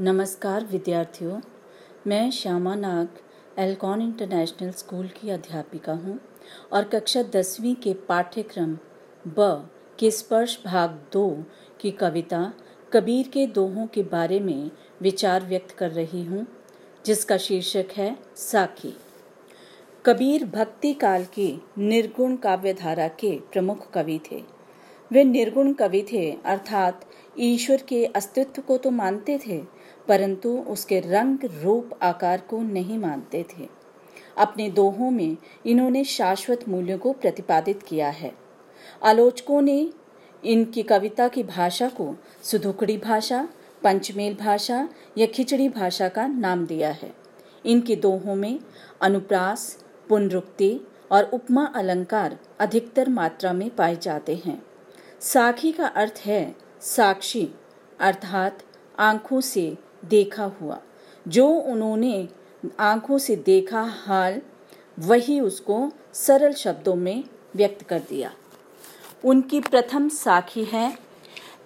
नमस्कार, विद्यार्थियों। मैं Shyama Nag, Elcon international school की अध्यापिका हूँ और कक्षा दसवीं के पाठ्यक्रम ब के स्पर्श भाग दो की कविता कबीर के दोहों के बारे में विचार व्यक्त कर रही हूँ, जिसका शीर्षक है साखी। कबीर भक्ति काल के निर्गुण काव्यधारा के प्रमुख कवि थे। वे निर्गुण कवि थे, अर्थात ईश्वर के अस्तित्व को तो मानते थे परंतु उसके रंग रूप आकार को नहीं मानते थे। अपने दोहों में इन्होंने शाश्वत मूल्यों को प्रतिपादित किया है। आलोचकों ने इनकी कविता की भाषा को सुधुकड़ी भाषा, पंचमेल भाषा या खिचड़ी भाषा का नाम दिया है। इनके दोहों में अनुप्रास, पुनरुक्ति और उपमा अलंकार अधिकतर मात्रा में पाए जाते हैं। साखी का अर्थ है साक्षी, अर्थात आँखों से देखा हुआ। जो उन्होंने आँखों से देखा हाल, वही उसको सरल शब्दों में व्यक्त कर दिया। उनकी प्रथम साखी है,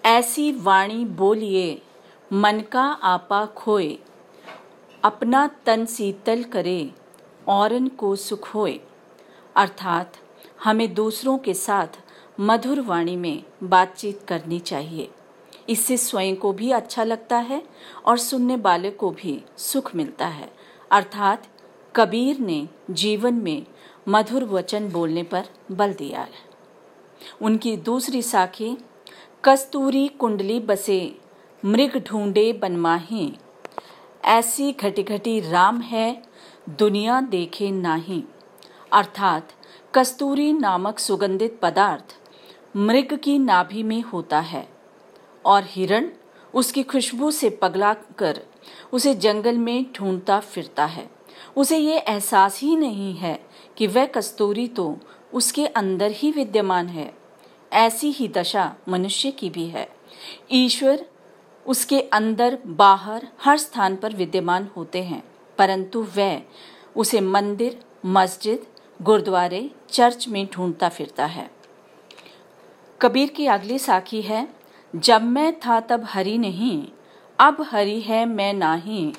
ऐसी वाणी बोलिए, मन का आपा खोए, अपना तन शीतल करे, औरन को सुख होए। अर्थात हमें दूसरों के साथ मधुर वाणी में बातचीत करनी चाहिए। इससे स्वयं को भी अच्छा लगता है और सुनने वाले को भी सुख मिलता है। अर्थात कबीर ने जीवन में मधुर वचन बोलने पर बल दिया है। उनकी दूसरी साखी, कस्तूरी कुंडली बसे मृग ढूंढे बनमाही। ऐसी घटी घटी राम है, दुनिया देखे नाही। अर्थात कस्तूरी नामक सुगंधित पदार्थ मृग की नाभि में होता है। और हिरण उसकी खुशबू से पगला कर उसे जंगल में ढूंढता फिरता है। उसे ये एहसास ही नहीं है कि वह कस्तूरी तो उसके अंदर ही विद्यमान है। ऐसी ही दशा मनुष्य की भी है। ईश्वर उसके अंदर, बाहर, हर स्थान पर विद्यमान होते हैं, परंतु वह उसे मंदिर, मस्जिद, गुरुद्वारे, चर्च में ढूंढता फिरता है। कबीर की अगली साखी है जब मैं था तब हरी नहीं, अब हरी है मैं नाही।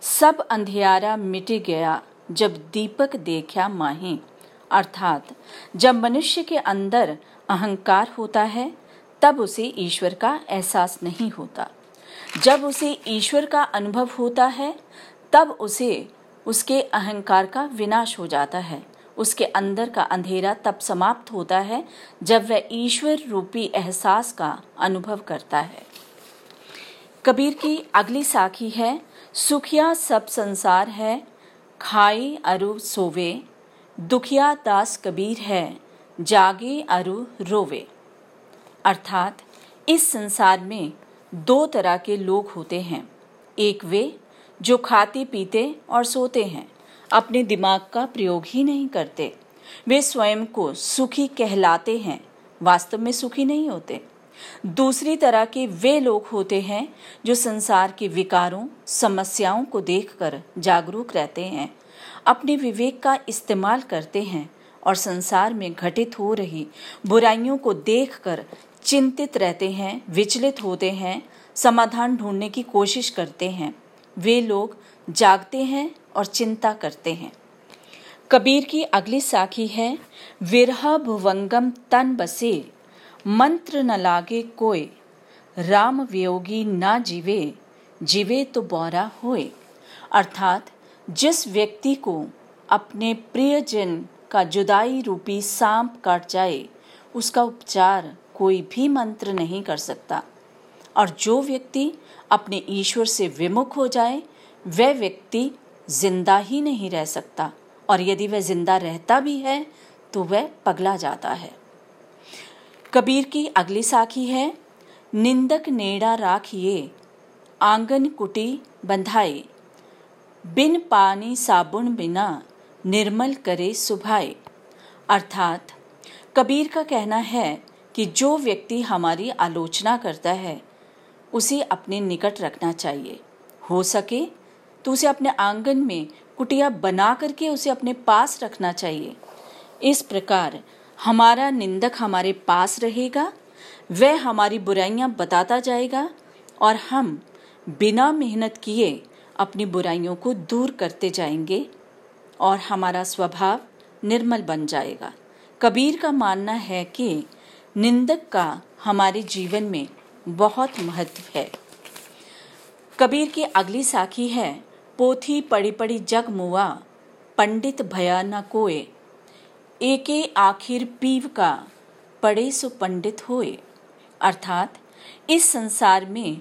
सब अंधियारा मिट गया जब दीपक देखा माही। अर्थात, जब मनुष्य के अंदर अहंकार होता है, तब उसे ईश्वर का एहसास नहीं होता। जब उसे ईश्वर का अनुभव होता है, तब उसे, उसके अहंकार का विनाश हो जाता है। उसके अंदर का अंधेरा तब समाप्त होता है जब वह ईश्वर रूपी एहसास का अनुभव करता है। कबीर की अगली साखी है, सुखिया सब संसार है खाई अरु सोवे, दुखिया दास कबीर है, जागे अरु रोवे। अर्थात इस संसार में दो तरह के लोग होते हैं, एक वे जो खाते, पीते और सोते हैं। अपने दिमाग का प्रयोग ही नहीं करते। वे स्वयं को सुखी कहलाते हैं, वास्तव में सुखी नहीं होते। दूसरी तरह के वे लोग होते हैं, जो संसार के विकारों, समस्याओं को देखकर जागरूक रहते हैं, अपने विवेक का इस्तेमाल करते हैं और संसार में घटित हो रही बुराइयों को देखकर चिंतित रहते हैं, विचलित होते हैं, समाधान ढूँढने की कोशिश करते हैं। वे लोग जागते हैं और चिंता करते हैं। कबीर की अगली साखी है विरह भुवंगम तन बसे, मंत्र न लागे कोय राम वियोगी ना जीवे जीवे तो बौरा होए। अर्थात जिस व्यक्ति को अपने प्रियजन का जुदाई रूपी सांप काट जाए, उसका उपचार कोई भी मंत्र नहीं कर सकता। और जो व्यक्ति अपने ईश्वर से विमुख हो जाए, वह व्यक्ति ज़िंदा ही नहीं रह सकता। और यदि वह ज़िंदा रहता भी है तो वह पगला जाता है। कबीर की अगली साखी है, निंदक नेड़ा राखिए, आँगन कुटी बंधाए, बिन पानी साबुन बिना निर्मल करे सुभाए। अर्थात, कबीर का कहना है कि जो व्यक्ति हमारी आलोचना करता है, उसे अपने निकट रखना चाहिए। हो सके तो उसे अपने आँगन में कुटिया बना करके उसे अपने पास रखना चाहिए। इस प्रकार हमारा निंदक हमारे पास रहेगा, वह हमारी बुराइयाँ बताता जाएगा और हम बिना मेहनत किए अपनी बुराइयों को दूर करते जाएँगे और हमारा स्वभाव निर्मल बन जाएगा। कबीर का मानना है कि निंदक का हमारे जीवन में बहुत महत्व है। कबीर की अगली साखी है पोथी पड़ी पड़ी जग मुआ, पंडित भया न कोए। एके आखिर पीव का, पड़े सो पंडित होए। अर्थात, इस संसार में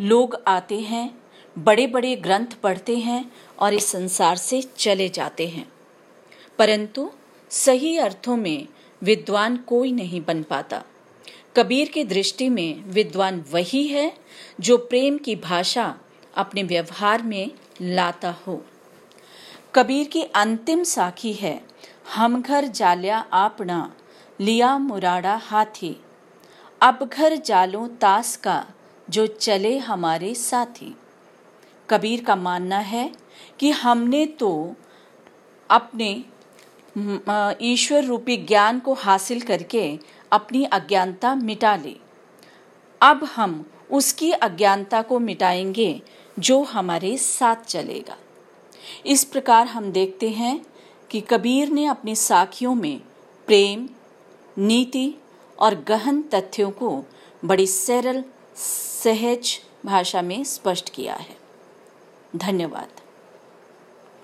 लोग आते हैं बड़े बड़े ग्रंथ पढ़ते हैं और इस संसार से चले जाते हैं। परंतु, सही अर्थों में विद्वान कोई नहीं बन पाता। कबीर की दृष्टि में विद्वान वही है जो प्रेम की भाषा अपने व्यवहार में लाता हो। कबीर की अंतिम साखी है, हम घर जाल्या आपना लिया मुराड़ा हाथी। अब घर जालो तास का, जो चले हमारे साथी। कबीर का मानना है कि हमने तो अपने ईश्वर रूपी ज्ञान को हासिल करके अपनी अज्ञानता मिटा ली। अब हम उसकी अज्ञानता को मिटाएँगे जो हमारे साथ चलेगा। इस प्रकार हम देखते हैं कि कबीर ने अपनी साखियों में प्रेम, नीति और गहन तथ्यों को बड़ी सरल, सहज भाषा में स्पष्ट किया है। धन्यवाद।